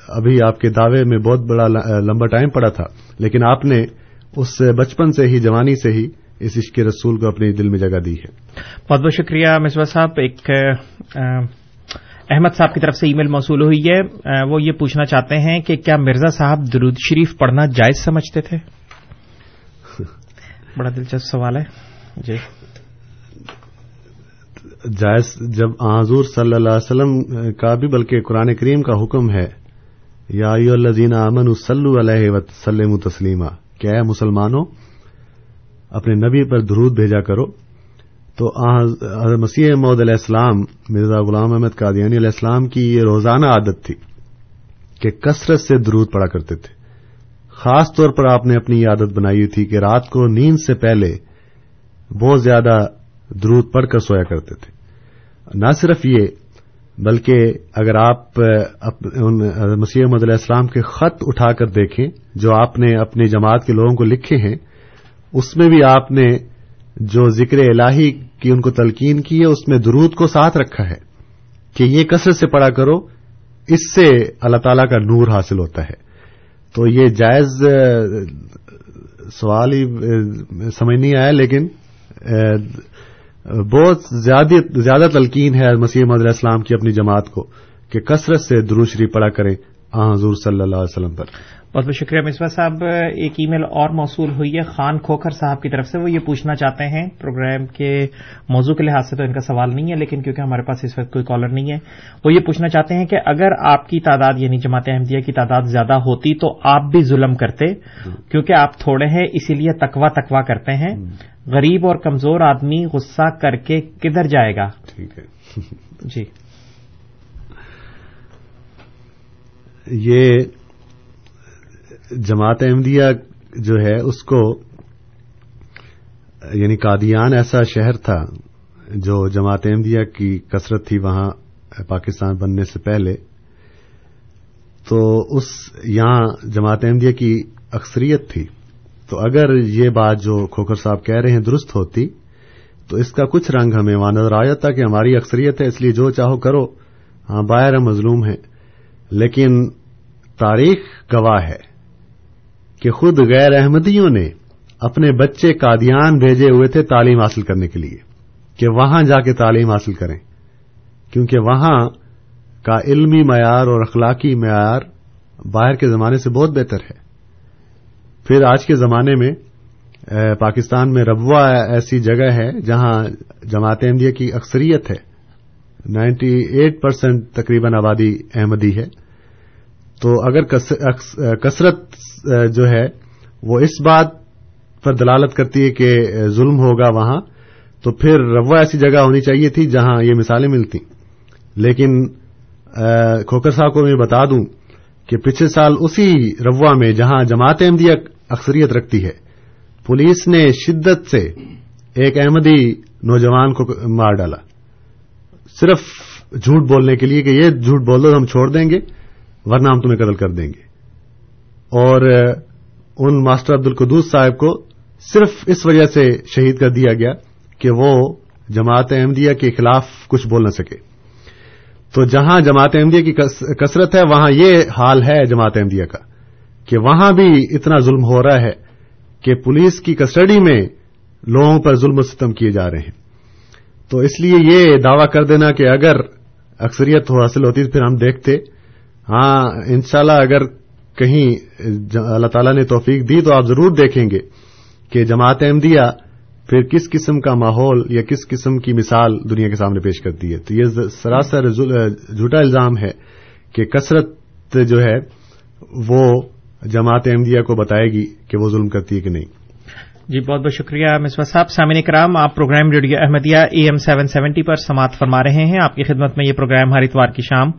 ابھی آپ کے دعوے میں بہت بڑا لمبا ٹائم پڑا تھا۔ لیکن آپ نے اس بچپن سے ہی، جوانی سے ہی اس عشق رسول کو اپنے دل میں جگہ دی ہے۔ بہت بہت شکریہ مصباح صاحب۔ ایک احمد صاحب کی طرف سے ای میل موصول ہوئی ہے۔ وہ یہ پوچھنا چاہتے ہیں کہ کیا مرزا صاحب درود شریف پڑھنا جائز سمجھتے تھے؟ بڑا دلچسپ سوال ہے۔ جی۔ جائز جب حضور صلی اللہ علیہ وسلم کا بھی بلکہ قرآن کریم کا حکم ہے یا الزین امن وسلو علیہ وسلم تسلیمہ کیا ہے مسلمانوں اپنے نبی پر درود بھیجا کرو۔ تو مسیح محدود علیہ السلام، مرزا غلام احمد قادیانی علیہ السلام کی یہ روزانہ عادت تھی کہ کثرت سے درود پڑا کرتے تھے۔ خاص طور پر آپ نے اپنی یہ عادت بنائی تھی کہ رات کو نیند سے پہلے بہت زیادہ درود پڑھ کر سویا کرتے تھے۔ نہ صرف یہ، بلکہ اگر آپ مسیح محمد علیہ السلام کے خط اٹھا کر دیکھیں، جو آپ نے اپنی جماعت کے لوگوں کو لکھے ہیں، اس میں بھی آپ نے جو ذکر الہی کی ان کو تلقین کی ہے، اس میں درود کو ساتھ رکھا ہے کہ یہ کثرت سے پڑا کرو، اس سے اللہ تعالی کا نور حاصل ہوتا ہے۔ تو یہ جائز سوال ہی سمجھ نہیں آیا، لیکن بہت زیادہ تلقین ہے مسیح علیہ السلام کی اپنی جماعت کو کہ کثرت سے دروشری پڑا کریں۔ حضور صلی اللہ علیہ وسلم پر۔ بہت بہت شکریہ مصباح صاحب۔ ایک ای میل اور موصول ہوئی ہے۔ خان کھوکھر صاحب کی طرف سے وہ یہ پوچھنا چاہتے ہیں۔ پروگرام کے موضوع کے لحاظ سے تو ان کا سوال نہیں ہے لیکن کیونکہ ہمارے پاس اس وقت کوئی کالر نہیں ہے وہ یہ پوچھنا چاہتے ہیں کہ اگر آپ کی تعداد یعنی جماعت احمدیہ کی تعداد زیادہ ہوتی تو آپ بھی ظلم کرتے کیونکہ آپ تھوڑے ہیں اسی لیے تکوا تکوا کرتے ہیں۔ غریب اور کمزور آدمی غصہ کر کے کدھر جائے گا؟ جی۔ یہ جماعت احمدیہ جو ہے، اس کو یعنی قادیان ایسا شہر تھا جو جماعت احمدیہ کی کثرت تھی وہاں پاکستان بننے سے پہلے، تو اس یہاں جماعت احمدیہ کی اکثریت تھی۔ تو اگر یہ بات جو کھوکر صاحب کہہ رہے ہیں درست ہوتی، تو اس کا کچھ رنگ ہمیں وہاں نظر آ جاتا کہ ہماری اکثریت ہے، اس لیے جو چاہو کرو۔ ہاں باہر مظلوم ہے لیکن تاریخ گواہ ہے کہ خود غیر احمدیوں نے اپنے بچے قادیان بھیجے ہوئے تھے تعلیم حاصل کرنے کے لیے کہ وہاں جا کے تعلیم حاصل کریں، کیونکہ وہاں کا علمی معیار اور اخلاقی معیار باہر کے زمانے سے بہت بہتر ہے۔ پھر آج کے زمانے میں پاکستان میں ربوا ایسی جگہ ہے جہاں جماعت احمدیہ کی اکثریت ہے۔ نائنٹی ایٹ پرسینٹ تقریباً آبادی احمدی ہے۔ تو اگر کثرت جو ہے، وہ اس بات پر دلالت کرتی ہے کہ ظلم ہوگا وہاں، تو پھر روا ایسی جگہ ہونی چاہیے تھی جہاں یہ مثالیں ملتی لیکن کھوکر صاحب کو میں بتا دوں کہ پچھلے سال اسی روا میں جہاں جماعت احمدیہ اکثریت رکھتی ہے، پولیس نے شدت سے ایک احمدی نوجوان کو مار ڈالا۔ صرف جھوٹ بولنے کے لیے کہ یہ جھوٹ بول دو ہم چھوڑ دیں گے، ورنہ ہم تمہیں قتل کر دیں گے۔ اور ان ماسٹر عبد القدوس صاحب کو صرف اس وجہ سے شہید کر دیا گیا کہ وہ جماعت احمدیہ کے خلاف کچھ بول نہ سکے۔ تو جہاں جماعت احمدیہ کی کثرت ہے، وہاں یہ حال ہے جماعت احمدیہ کا کہ وہاں بھی اتنا ظلم ہو رہا ہے کہ پولیس کی کسٹڈی میں لوگوں پر ظلم و ستم کیے جا رہے ہیں۔ تو اس لیے یہ دعویٰ کر دینا کہ اگر اکثریت حاصل ہوتی تو پھر ہم دیکھتے۔ ہاں انشاءاللہ اگر کہیں اللہ تعالیٰ نے توفیق دی تو آپ ضرور دیکھیں گے کہ جماعت احمدیہ پھر کس قسم کا ماحول یا کس قسم کی مثال دنیا کے سامنے پیش کرتی ہے۔ تو یہ سراسر جھوٹا الزام ہے کہ کثرت جو ہے وہ جماعت احمدیہ کو بتائے گی کہ وہ ظلم کرتی ہے کہ نہیں۔ جی بہت بہت شکریہ مصباح صاحب. سامعین کرام آپ programme radio Ahmadiyya AM seven seventy seventy پر سماعت فرما رہے ہیں۔ آپ کی خدمت میں یہ پروگرام ہر اتوار کی شام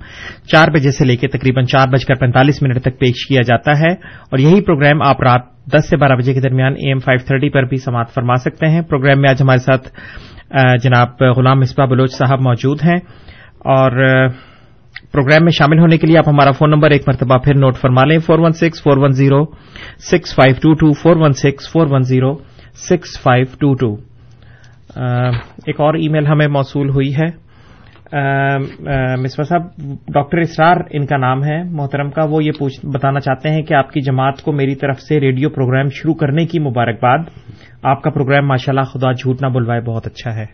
چار بجے سے لے کے تقریباً چار بج کر پینتالیس منٹ تک پیش کیا جاتا ہے۔ اور یہی پروگرام آپ رات دس سے بارہ بجے کے درمیان اے ایم فائیو تھرٹی پر بھی سماعت فرما سکتے ہیں۔ پروگرام میں آج ہمارے ساتھ جناب غلام مصباح بلوچ صاحب موجود ہیں۔ اور پروگرام میں شامل ہونے کے لیے آپ ہمارا فون نمبر ایک مرتبہ پھر نوٹ فرما لیں four one six four one zero six five two two four one six four one zero six five two two. ایک اور ای میل ہمیں موصول ہوئی ہے۔ مصباح صاحب ڈاکٹر اسرار ان کا نام ہے محترم کا۔ وہ یہ بتانا چاہتے ہیں کہ آپ کی جماعت کو میری طرف سے ریڈیو پروگرام شروع کرنے کی مبارکباد آپ کا پروگرام ماشاء اللہ خدا جھوٹ نہ بلوائے بہت اچھا ہے۔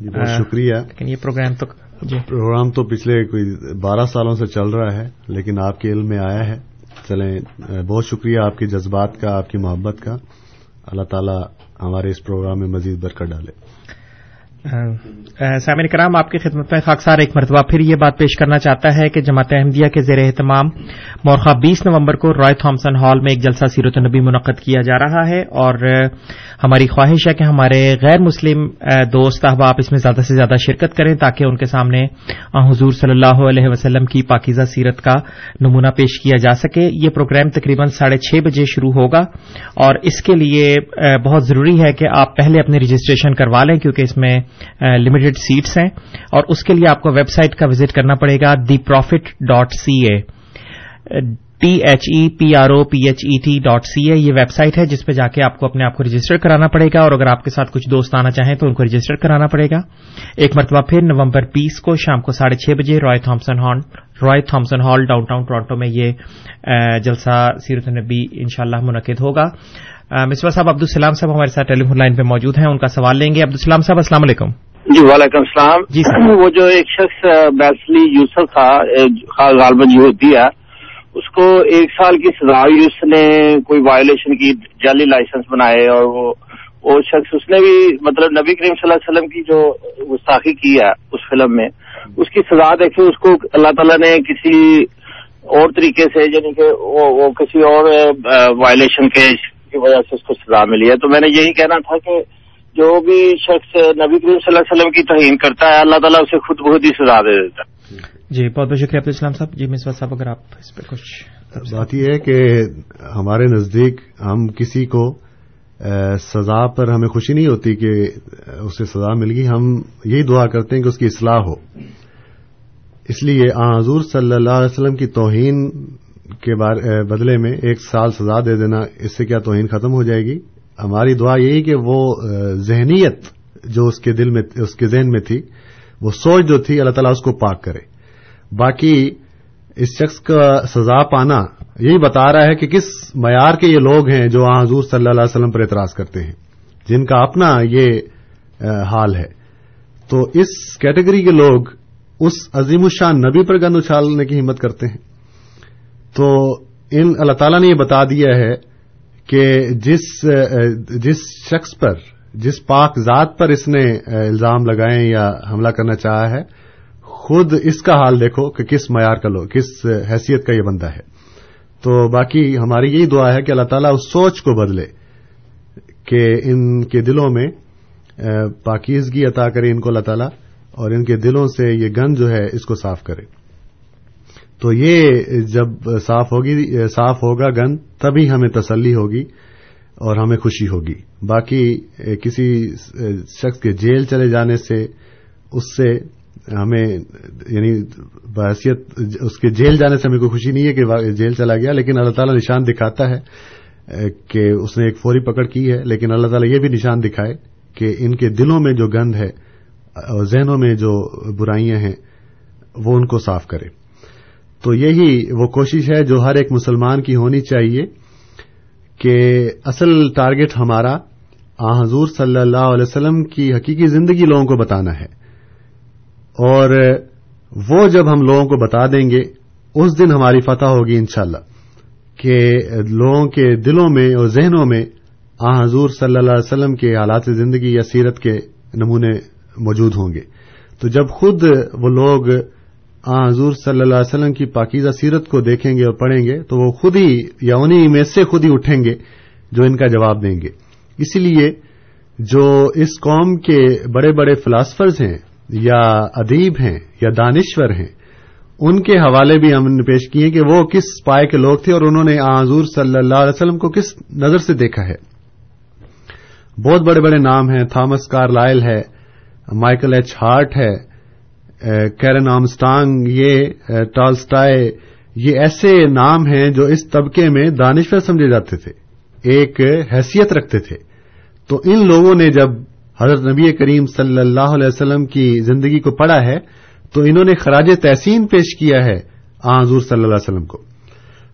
بہت شکریہ۔ لیکن یہ پروگرام تو جی جی۔ پروگرام تو پچھلے کوئی بارہ سالوں سے چل رہا ہے، لیکن آپ کے علم میں آیا ہے۔ چلیں، بہت شکریہ آپ کے جذبات کا، آپ کی محبت کا۔ اللہ تعالیٰ ہمارے اس پروگرام میں مزید برکت ڈالے۔ سامع کرام، آپ کی خدمت میں خاکسار ایک مرتبہ پھر یہ بات پیش کرنا چاہتا ہے کہ جماعت احمدیہ کے زیر اہتمام مورخہ بیس نومبر کو رائے تھامسن ہال میں ایک جلسہ سیرت النبی منعقد کیا جا رہا ہے اور ہماری خواہش ہے کہ ہمارے غیر مسلم دوست احباب اس میں زیادہ سے زیادہ شرکت کریں تاکہ ان کے سامنے حضور صلی اللہ علیہ وسلم کی پاکیزہ سیرت کا نمونہ پیش کیا جا سکے۔ یہ پروگرام تقریباً ساڑھے چھ بجے شروع ہوگا اور اس کے لیے بہت ضروری ہے کہ آپ پہلے اپنے رجسٹریشن کروا لیں کیونکہ اس میں لمیٹڈ سیٹس ہیں اور اس کے لیے آپ کو ویب سائٹ کا وزٹ کرنا پڑے گا the profit dot C A T H E P R O P H E T dot C A یہ ویب سائٹ ہے جس پہ جا کے آپ کو اپنے آپ کو رجسٹر کرانا پڑے گا اور اگر آپ کے ساتھ کچھ دوست آنا چاہیں تو ان کو رجسٹر کرانا پڑے گا۔ ایک مرتبہ پھر نومبر بیس کو شام کو ساڑھے چھ بجے Roy Thomson Hall, Roy Thomson Hall downtown Toronto میں یہ جلسہ سیرت النبی ان شاء اللہ منعقد ہوگا۔ مسوا صاحب عبدالسلام صاحب ہمارے ساتھ ٹیلی فون لائن پہ موجود ہیں ان کا سوال لیں گے۔ عبدالسلام صاحب السلام علیکم۔ جی وعلیکم السلام۔ جی وہ جو ایک شخص بیسلی یوسف تھا غالباً یہودیا اس کو ایک سال کی سزا اس نے کوئی وائلیشن کی جعلی لائسنس بنائے اور وہ وہ شخص اس نے بھی مطلب نبی کریم صلی اللہ علیہ وسلم کی جو گستاخی کی ہے اس فلم میں اس کی سزا دیکھیں اس کو اللہ تعالیٰ نے کسی اور طریقے سے یعنی کہ وہ کسی اور وائلیشن کے کی وجہ سے اس کو سزا ملی ہے۔ تو میں نے یہی کہنا تھا کہ جو بھی شخص نبی کریم صلی اللہ علیہ وسلم کی توہین کرتا ہے اللہ تعالیٰ اسے خود بہت ہی سزا دے دیتا ہے۔ جی بہت بہت شکریہ عبدالسلام صاحب۔ جی مسوا صاحب اگر آپ اس پہ کچھ بات یہ ہے کہ ہمارے نزدیک ہم کسی کو سزا پر ہمیں خوشی نہیں ہوتی کہ اسے سزا مل گئی۔ ہم یہی دعا کرتے ہیں کہ اس کی اصلاح ہو۔ اس لیے حضور صلی اللہ علیہ وسلم کی توہین کے بدلے میں ایک سال سزا دے دینا، اس سے کیا توہین ختم ہو جائے گی؟ ہماری دعا یہی کہ وہ ذہنیت جو اس کے دل میں، اس کے ذہن میں تھی، وہ سوچ جو تھی، اللہ تعالیٰ اس کو پاک کرے۔ باقی اس شخص کا سزا پانا یہی بتا رہا ہے کہ کس معیار کے یہ لوگ ہیں جو حضور صلی اللہ علیہ وسلم پر اعتراض کرتے ہیں، جن کا اپنا یہ حال ہے۔ تو اس کیٹیگری کے لوگ اس عظیم الشان نبی پر گند اچھالنے کی ہمت کرتے ہیں۔ تو ان اللہ تعالیٰ نے یہ بتا دیا ہے کہ جس جس شخص پر، جس پاک ذات پر اس نے الزام لگائے یا حملہ کرنا چاہا ہے، خود اس کا حال دیکھو کہ کس معیار کا لوگ، کس حیثیت کا یہ بندہ ہے۔ تو باقی ہماری یہی دعا ہے کہ اللہ تعالیٰ اس سوچ کو بدلے کہ ان کے دلوں میں پاکیزگی عطا کرے ان کو اللہ تعالیٰ اور ان کے دلوں سے یہ گن جو ہے اس کو صاف کرے۔ تو یہ جب صاف ہوگی، صاف ہوگا گن تبھی ہمیں تسلی ہوگی اور ہمیں خوشی ہوگی۔ باقی کسی شخص کے جیل چلے جانے سے، اس سے ہمیں یعنی بحثیت، اس کے جیل جانے سے ہمیں کوئی خوشی نہیں ہے کہ جیل چلا گیا، لیکن اللہ تعالیٰ نشان دکھاتا ہے کہ اس نے ایک فوری پکڑ کی ہے، لیکن اللہ تعالیٰ یہ بھی نشان دکھائے کہ ان کے دلوں میں جو گند ہے اور ذہنوں میں جو برائیاں ہیں، وہ ان کو صاف کرے۔ تو یہی وہ کوشش ہے جو ہر ایک مسلمان کی ہونی چاہیے کہ اصل ٹارگٹ ہمارا آ حضور صلی اللہ علیہ وسلم کی حقیقی زندگی لوگوں کو بتانا ہے۔ اور وہ جب ہم لوگوں کو بتا دیں گے، اس دن ہماری فتح ہوگی انشاءاللہ کہ لوگوں کے دلوں میں اور ذہنوں میں آ حضور صلی اللہ علیہ وسلم کے حالات زندگی یا سیرت کے نمونے موجود ہوں گے۔ تو جب خود وہ لوگ آ، حضور صلی اللہ علیہ وسلم کی پاکیزہ سیرت کو دیکھیں گے اور پڑھیں گے تو وہ خود ہی یا انہیں میں سے خود ہی اٹھیں گے جو ان کا جواب دیں گے۔ اسی لیے جو اس قوم کے بڑے بڑے فلاسفرز ہیں یا ادیب ہیں یا دانشور ہیں، ان کے حوالے بھی ہم نے پیش کیے کہ وہ کس پائے کے لوگ تھے اور انہوں نے حضور صلی اللہ علیہ وسلم کو کس نظر سے دیکھا ہے۔ بہت بڑے بڑے نام ہیں، تھامس کار لائل ہے، مائیکل ایچ ہارٹ ہے کیرن آمسٹانگ، یہ ٹالسٹائے، یہ ایسے نام ہیں جو اس طبقے میں دانشور سمجھے جاتے تھے، ایک حیثیت رکھتے تھے۔ تو ان لوگوں نے جب حضرت نبی کریم صلی اللہ علیہ وسلم کی زندگی کو پڑھا ہے، تو انہوں نے خراج تحسین پیش کیا ہے حضور صلی اللہ علیہ وسلم کو۔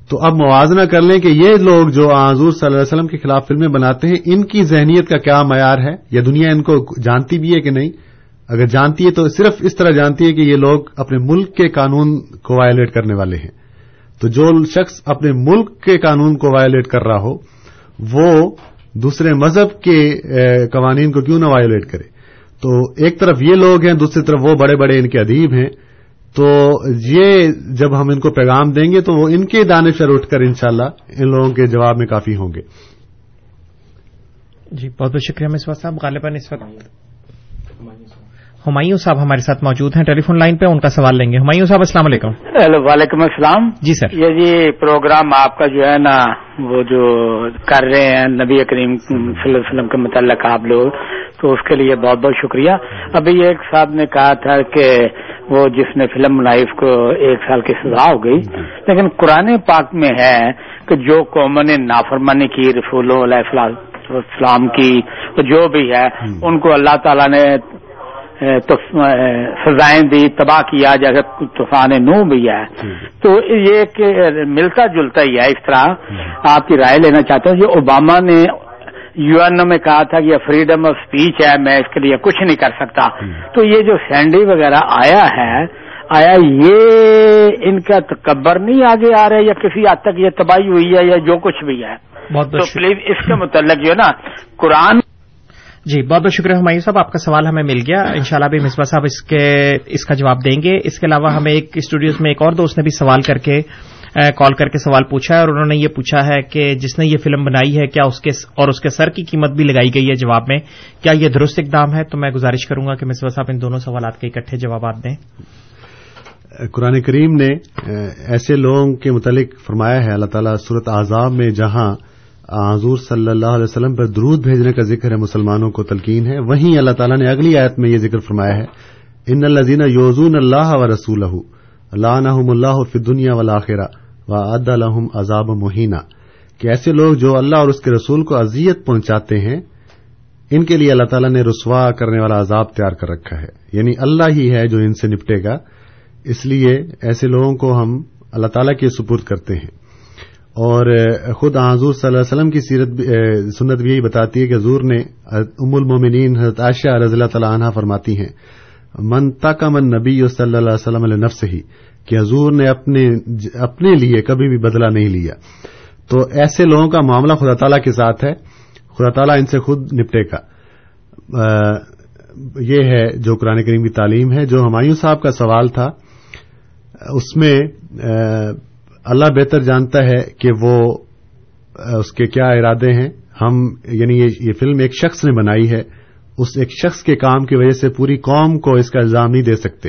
تو اب موازنہ کر لیں کہ یہ لوگ جو حضور صلی اللہ علیہ وسلم کے خلاف فلمیں بناتے ہیں، ان کی ذہنیت کا کیا معیار ہے؟ یا دنیا ان کو جانتی بھی ہے کہ نہیں؟ اگر جانتی ہے تو صرف اس طرح جانتی ہے کہ یہ لوگ اپنے ملک کے قانون کو وائلیٹ کرنے والے ہیں۔ تو جو شخص اپنے ملک کے قانون کو وائلیٹ کر رہا ہو، وہ دوسرے مذہب کے قوانین کو کیوں نہ وائلیٹ کرے؟ تو ایک طرف یہ لوگ ہیں، دوسری طرف وہ بڑے بڑے ان کے ادیب ہیں۔ تو یہ جب ہم ان کو پیغام دیں گے تو وہ ان کے دانے اٹھ کر انشاءاللہ ان لوگوں کے جواب میں کافی ہوں گے۔ جی بہت بہت شکریہ مصباح صاحب، غالباً اس وقت ہمایوں صاحب ہمارے ساتھ موجود ہیں۔ ٹیلی فون لائن پہ ان کا سوال لیں گے۔ ہمایوں صاحب السلام علیکم۔ ہیلو وعلیکم السلام۔ جی سر۔ یہ جی پروگرام آپ کا جو ہے نا وہ جو کر رہے ہیں نبی کریم صلی اللہ علیہ وسلم کے متعلق آپ لوگ تو اس کے لیے بہت بہت شکریہ۔ ابھی ایک صاحب نے کہا تھا کہ وہ جس نے فلم اس کو ایک سال کی سزا ہو گئی لیکن قرآن پاک میں ہے کہ جو قوموں نے نافرمانی کی رسول علیہ السلام کی جو بھی ہے ان کو اللہ تعالیٰ نے سزائیں دی تباہ کیا جیسے طوفان نو بھی ہے تو یہ کہ ملتا جلتا ہی ہے اس طرح۔ آپ کی رائے لینا چاہتا ہوں جو اوباما نے یو این او میں کہا تھا کہ یہ فریڈم آف اسپیچ ہے میں اس کے لیے کچھ نہیں کر سکتا۔ تو یہ جو سینڈی وغیرہ آیا ہے آیا یہ ان کا تکبر نہیں آگے آ رہا ہے یا کسی حد تک یہ تباہی ہوئی ہے یا جو کچھ بھی ہے؟ تو پلیز اس کے متعلق جو ہے نا قرآن جی بہت بہت شکریہ ہمایوں صاحب، آپ کا سوال ہمیں مل گیا۔ انشاءاللہ بھی مصباح صاحب اس کے، اس کا جواب دیں گے۔ اس کے علاوہ ہمیں ایک اسٹوڈیوز میں ایک اور دوست نے بھی سوال کر کے کال کر کے سوال پوچھا ہے اور انہوں نے یہ پوچھا ہے کہ جس نے یہ فلم بنائی ہے، کیا اس کے اور اس کے سر کی قیمت بھی لگائی گئی ہے جواب میں؟ کیا یہ درست اقدام ہے؟ تو میں گزارش کروں گا کہ مصباح صاحب ان دونوں سوالات کے اکٹھے جوابات دیں۔ قرآن کریم نے ایسے لوگوں کے متعلق فرمایا ہے، اللہ تعالیٰ صورت اعضاب میں جہاں حضور صلی اللہ علیہ وسلم پر درود بھیجنے کا ذکر ہے، مسلمانوں کو تلقین ہے۔ وہیں اللہ تعالیٰ نے اگلی آیت میں یہ ذکر فرمایا ہے، ان الزین یوزون اللہ و رسول اللہ اللہ فی دنیا ولاخرہ و اد الحم عذاب مہینہ کہ ایسے لوگ جو اللہ اور اس کے رسول کو اذیت پہنچاتے ہیں، ان کے لیے اللہ تعالیٰ نے رسوا کرنے والا عذاب تیار کر رکھا ہے۔ یعنی اللہ ہی ہے جو ان سے نپٹے گا۔ اس لیے ایسے لوگوں کو ہم اللہ تعالیٰ کے سپرد کرتے ہیں۔ اور خود حضور صلی اللہ علیہ وسلم کی سیرت سنت بھی یہی بتاتی ہے کہ حضور نے ام المومنین حضرت عائشہ رضی اللہ تعالیٰ عنہ فرماتی ہیں، من کا من نبی صلی اللہ علیہ وسلم علیہ نفس ہی کہ حضور نے اپنے اپنے لیے کبھی بھی بدلہ نہیں لیا۔ تو ایسے لوگوں کا معاملہ خدا تعالیٰ کے ساتھ ہے، خدا تعالیٰ ان سے خود نپٹے گا۔ یہ ہے جو قرآن کریم کی تعلیم ہے، جو ہمایوں صاحب کا سوال تھا، اس میں اللہ بہتر جانتا ہے کہ وہ اس کے کیا ارادے ہیں۔ ہم یعنی یہ فلم ایک شخص نے بنائی ہے۔ اس ایک شخص کے کام کی وجہ سے پوری قوم کو اس کا الزام نہیں دے سکتے۔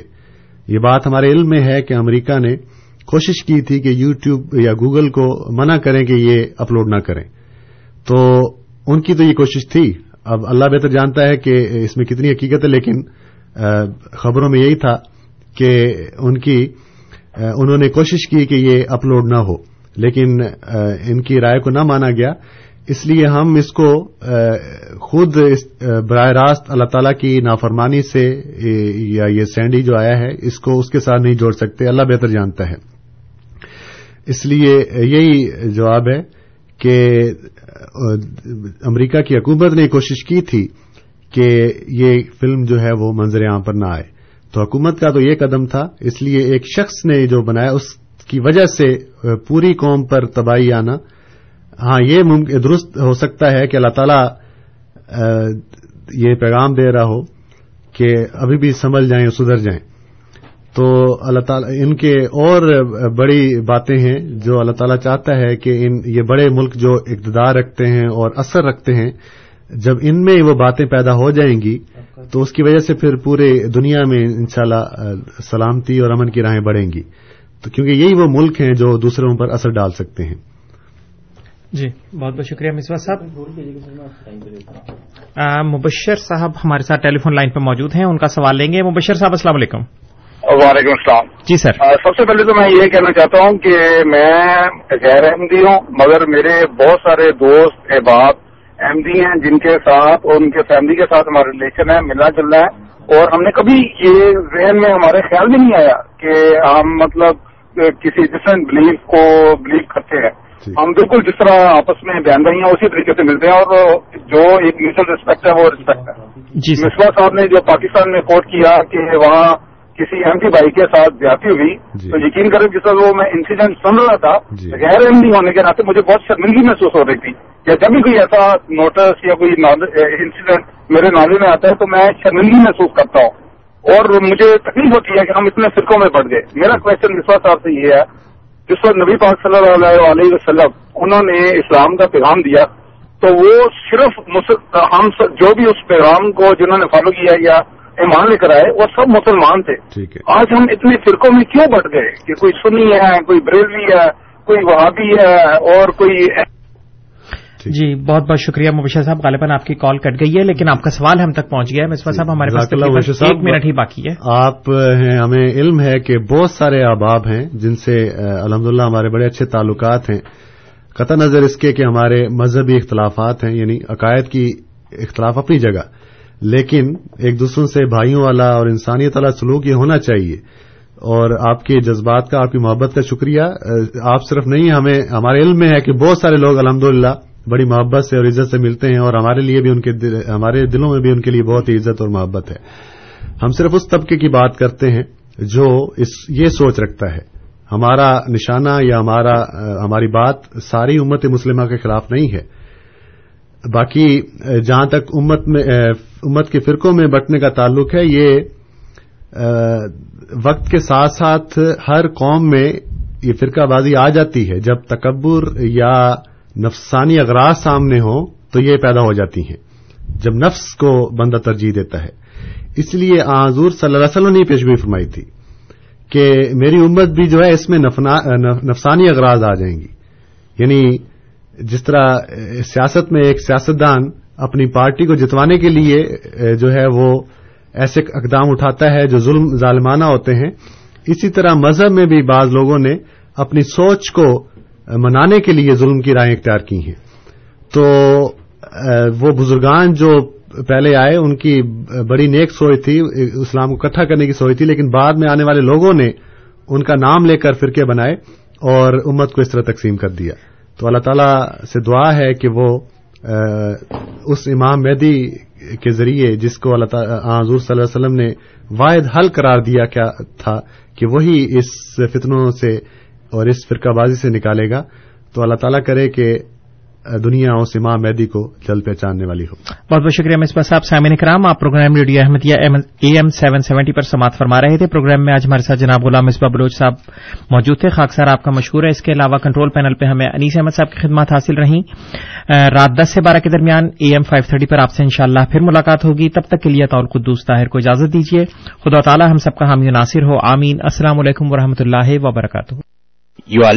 یہ بات ہمارے علم میں ہے کہ امریکہ نے کوشش کی تھی کہ یو ٹیوب یا گوگل کو منع کریں کہ یہ اپلوڈ نہ کریں۔ تو ان کی تو یہ کوشش تھی۔ اب اللہ بہتر جانتا ہے کہ اس میں کتنی حقیقت ہے، لیکن خبروں میں یہی تھا کہ ان کی انہوں نے کوشش کی کہ یہ اپلوڈ نہ ہو۔ لیکن ان کی رائے کو نہ مانا گیا۔ اس لیے ہم اس کو خود براہ راست اللہ تعالی کی نافرمانی سے یا یہ سینڈی جو آیا ہے، اس کو اس کے ساتھ نہیں جوڑ سکتے۔ اللہ بہتر جانتا ہے۔ اس لیے یہی جواب ہے کہ امریکہ کی حکومت نے کوشش کی تھی کہ یہ فلم جو ہے وہ منظر عام پر نہ آئے۔ تو حکومت کا تو یہ قدم تھا، اس لیے ایک شخص نے جو بنایا، اس کی وجہ سے پوری قوم پر تباہی آنا۔ ہاں یہ درست ہو سکتا ہے کہ اللہ تعالی یہ پیغام دے رہا ہو کہ ابھی بھی سمجھ جائیں، سدھر جائیں۔ تو اللہ تعالی، ان کے اور بڑی باتیں ہیں جو اللہ تعالیٰ چاہتا ہے کہ ان، یہ بڑے ملک جو اقتدار رکھتے ہیں اور اثر رکھتے ہیں، جب ان میں وہ باتیں پیدا ہو جائیں گی تو اس کی وجہ سے پھر پورے دنیا میں انشاءاللہ سلامتی اور امن کی راہیں بڑھیں گی۔ تو کیونکہ یہی وہ ملک ہیں جو دوسروں پر اثر ڈال سکتے ہیں۔ جی بہت بہت شکریہ مصباح صاحب۔ مبشر صاحب ہمارے ساتھ ٹیلی فون لائن پہ موجود ہیں ان کا سوال لیں گے۔ مبشر صاحب السلام علیکم۔ وعلیکم السلام۔ جی سر۔ سب سے پہلے تو میں یہ کہنا چاہتا ہوں کہ میں غیر احمدی ہوں مگر میرے بہت سارے دوست احباب احمدی ہیں جن کے ساتھ اور ان کے فیملی کے ساتھ ہمارا ریلیشن ہے ملنا جلنا ہے۔ اور ہم نے کبھی یہ ذہن میں ہمارے خیال بھی نہیں آیا کہ ہم مطلب کسی ڈفرینٹ بلیف کو بلیو کرتے ہیں۔ جی۔ ہم بالکل جس طرح آپس میں بیان رہی ہیں اسی طریقے سے ملتے ہیں اور جو ایک میوچل ریسپیکٹ ہے وہ ریسپیکٹ ہے۔ جی مصباح صاحب نے جو پاکستان میں کوٹ کیا کہ وہاں کسی ایم پی بھائی کے ساتھ زیادتی ہوئی جی۔ تو یقین کریں جس طرح وہ میں انسیڈنٹ سن رہا تھا جی۔ غیر احمدی ہونے کے ناطے مجھے بہت شرمندگی محسوس ہو رہی تھی یا جب بھی کوئی ایسا نوٹس یا کوئی انسیڈنٹ میرے نالے میں آتا ہے تو میں شرمندگی محسوس کرتا ہوں اور مجھے تکلیف ہوتی ہے کہ ہم اتنے فرقوں میں بڑھ گئے میرا کوشچن وشواس صاحب سے یہ ہے جس وقت نبی پاک صلی اللہ علیہ وسلم انہوں نے اسلام کا پیغام دیا تو وہ صرف ہم جو بھی اس پیغام کو جنہوں نے فالو کیا یا ایمان لے کر آئے وہ سب مسلمان تھے۔ ٹھیک ہے۔ آج ہم اتنے فرقوں میں کیوں بٹ گئے کہ کوئی سنی ہے کوئی بریلوی ہے کوئی وہابی ہے اور کوئی جی بہت بہت شکریہ مبشر صاحب غالباً آپ کی کال کٹ گئی ہے لیکن آپ کا سوال ہم تک پہنچ گیا ہے۔ مصباح صاحب ہمارے پاس ایک منٹ ہی باقی ہے۔ آپ ہیں ہمیں علم ہے کہ بہت سارے احباب ہیں جن سے الحمد ہمارے بڑے اچھے تعلقات ہیں۔ قطع نظر اس کے کہ ہمارے مذہبی اختلافات ہیں یعنی عقائد کی اختلاف اپنی جگہ۔ لیکن ایک دوسروں سے بھائیوں والا اور انسانیت والا سلوک یہ ہونا چاہیے اور آپ کے جذبات کا، آپ کی محبت کا شکریہ۔ آپ صرف نہیں، ہمیں، ہمارے علم میں ہے کہ بہت سارے لوگ الحمد بڑی محبت سے اور عزت سے ملتے ہیں اور ہمارے لیے بھی ان کے دل، ہمارے دلوں میں بھی ان کے لیے بہت ہی عزت اور محبت ہے۔ ہم صرف اس طبقے کی بات کرتے ہیں جو اس، یہ سوچ رکھتا ہے، ہمارا نشانہ یا ہمارا، ہماری بات ساری امت مسلمہ کے خلاف نہیں ہے۔ باقی جہاں تک امت میں امت کے فرقوں میں بٹنے کا تعلق ہے، یہ وقت کے ساتھ ساتھ ہر قوم میں یہ فرقہ بازی آ جاتی ہے۔ جب تکبر یا نفسانی اغراض سامنے ہوں تو یہ پیدا ہو جاتی ہیں۔ جب نفس کو بندہ ترجیح دیتا ہے۔ اس لیے حضور صلی اللہ علیہ وسلم نے پیشگوئی فرمائی تھی کہ میری امت بھی جو ہے، اس میں نفسانی اغراض آ جائیں گی۔ یعنی جس طرح سیاست میں ایک سیاستدان اپنی پارٹی کو جتوانے کے لیے جو ہے وہ ایسے اقدام اٹھاتا ہے جو ظلم ظالمانہ ہوتے ہیں، اسی طرح مذہب میں بھی بعض لوگوں نے اپنی سوچ کو منانے کے لیے ظلم کی رائے اختیار کی ہیں۔ تو وہ بزرگان جو پہلے آئے، ان کی بڑی نیک سوچ تھی، اسلام کو اکٹھا کرنے کی سوچ تھی، لیکن بعد میں آنے والے لوگوں نے ان کا نام لے کر فرقے بنائے اور امت کو اس طرح تقسیم کر دیا۔ تو اللہ تعالی سے دعا ہے کہ وہ اس امام مہدی کے ذریعے جس کو اللہ حضور صلی اللہ علیہ وسلم نے واحد حل قرار دیا کیا تھا کہ وہی اس فتنوں سے اور اس فرقہ بازی سے نکالے گا، تو اللہ تعالیٰ کرے کہ دنیا اس امام میدی کو جلد پہچاننے والی ہو۔ بہت بہت شکریہ مصباح صاحب سامعین کرام آپ programme radio Ahmadiyya A M seven seventy پر سماعت فرما رہے تھے۔ پروگرام میں آج ہمارے ساتھ جناب غلام مصباح بلوچ صاحب موجود تھے۔ خاک سر آپ کا مشہور ہے۔ اس کے علاوہ کنٹرول پینل پہ ہمیں انیس احمد صاحب کی خدمات حاصل رہیں۔ رات دس سے بارہ کے درمیان اے ایم فائیو تھرٹی پر آپ سے انشاءاللہ پھر ملاقات ہوگی۔ تب تک کے لیے طور قدوس طاہر کو اجازت دیجیے۔ خدا تعالی ہم سب کا حامی ناصر ہو۔ آمین۔ السلام علیکم و اللہ وبرکاتہ۔